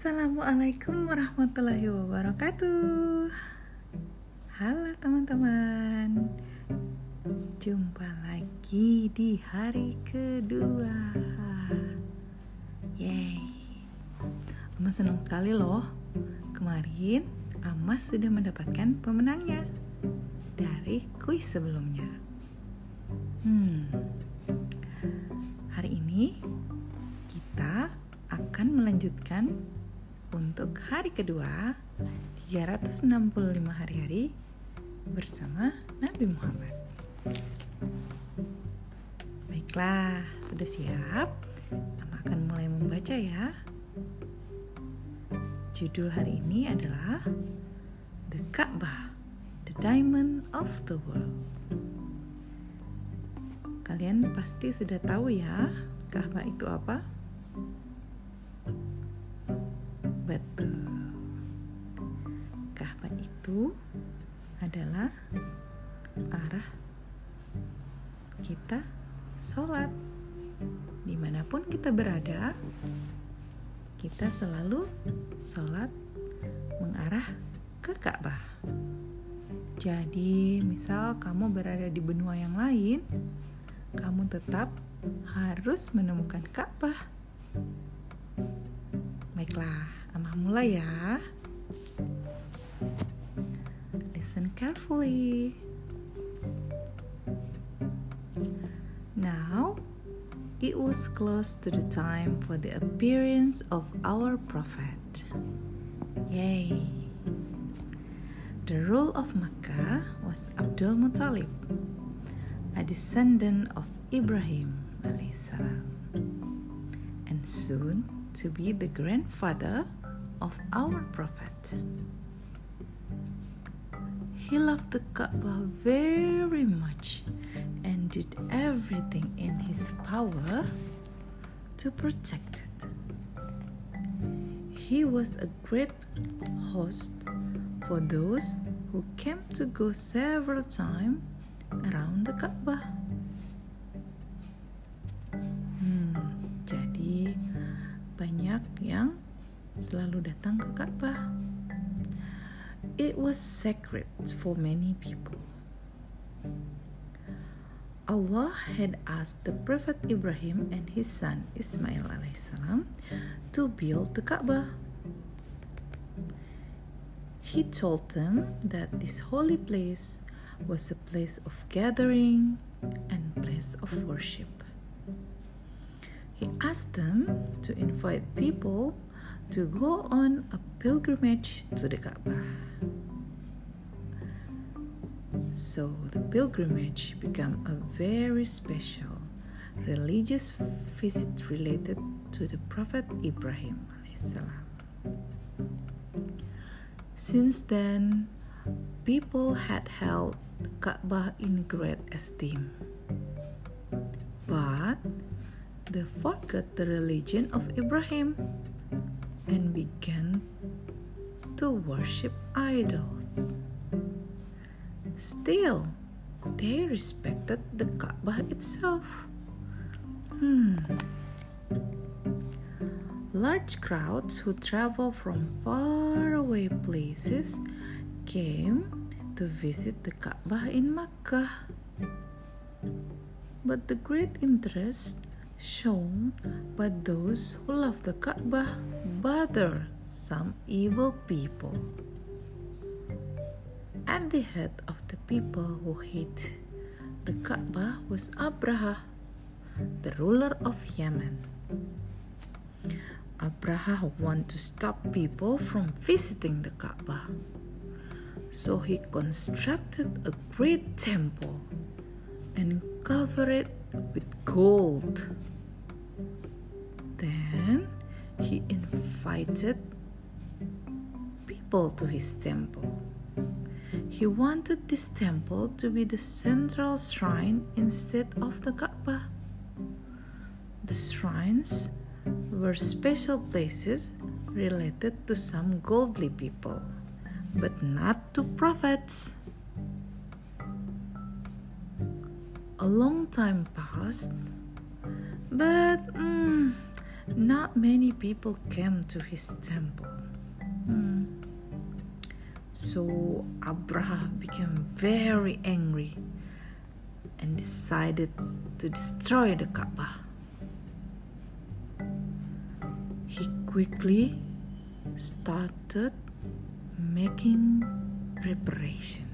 Assalamualaikum warahmatullahi wabarakatuh. Halo teman-teman, jumpa lagi di hari kedua. Yeay, Ama senang sekali loh. Kemarin Ama sudah mendapatkan pemenangnya dari kuis sebelumnya. Hmm, hari ini kita akan melanjutkan untuk hari kedua 365 hari-hari bersama Nabi Muhammad. Baiklah, sudah siap? Mama akan mulai membaca ya. Judul hari ini adalah The Ka'bah, The Diamond of the World. Kalian pasti sudah tahu ya, Ka'bah itu apa? Betul. Ka'bah itu adalah arah kita sholat. Di mana pun kita berada, kita selalu sholat mengarah ke Ka'bah. Jadi, misal kamu berada di benua yang lain, kamu tetap harus menemukan Ka'bah. Baiklah, Amah mulai ya. Listen carefully. Now, it was close to the time for the appearance of our prophet. Yay! The rule of Makkah was Abdul Muttalib, a descendant of Ibrahim salam, and soon to be the grandfather of our prophet. He loved the Kaaba very much and did everything in his power to protect it. He was a great host for those who came to go several times around the Kaaba. Hmm, jadi banyak yang selalu datang ke Ka'bah. It was sacred for many people. Allah had asked the Prophet Ibrahim and his son Ismail alaihissalam to build the Kaaba. He told them that this holy place was a place of gathering and place of worship. He asked them to invite people to go on a pilgrimage to the Kaaba. So the pilgrimage became a very special religious visit related to the Prophet Ibrahim. Since then, people had held the Kaaba in great esteem. But they forgot the religion of Ibrahim and began to worship idols. Still, they respected the Kaaba itself. Hmm. Large crowds who travel from faraway places came to visit the Kaaba in Makkah. But the great interest shown by those who love the Kaaba bother some evil people. At the head of the people who hate the Kaaba was Abraha, the ruler of Yemen. Abraha wanted to stop people from visiting the Kaaba. So he constructed a great temple and covered it with gold. He invited people to his temple. He wanted this temple to be the central shrine instead of the Kaaba. The shrines were special places related to some godly people, but not to prophets. A long time passed, but mm, not many people came to his temple. Hmm. So Abraham became very angry and decided to destroy the Kaaba. He quickly started making preparation.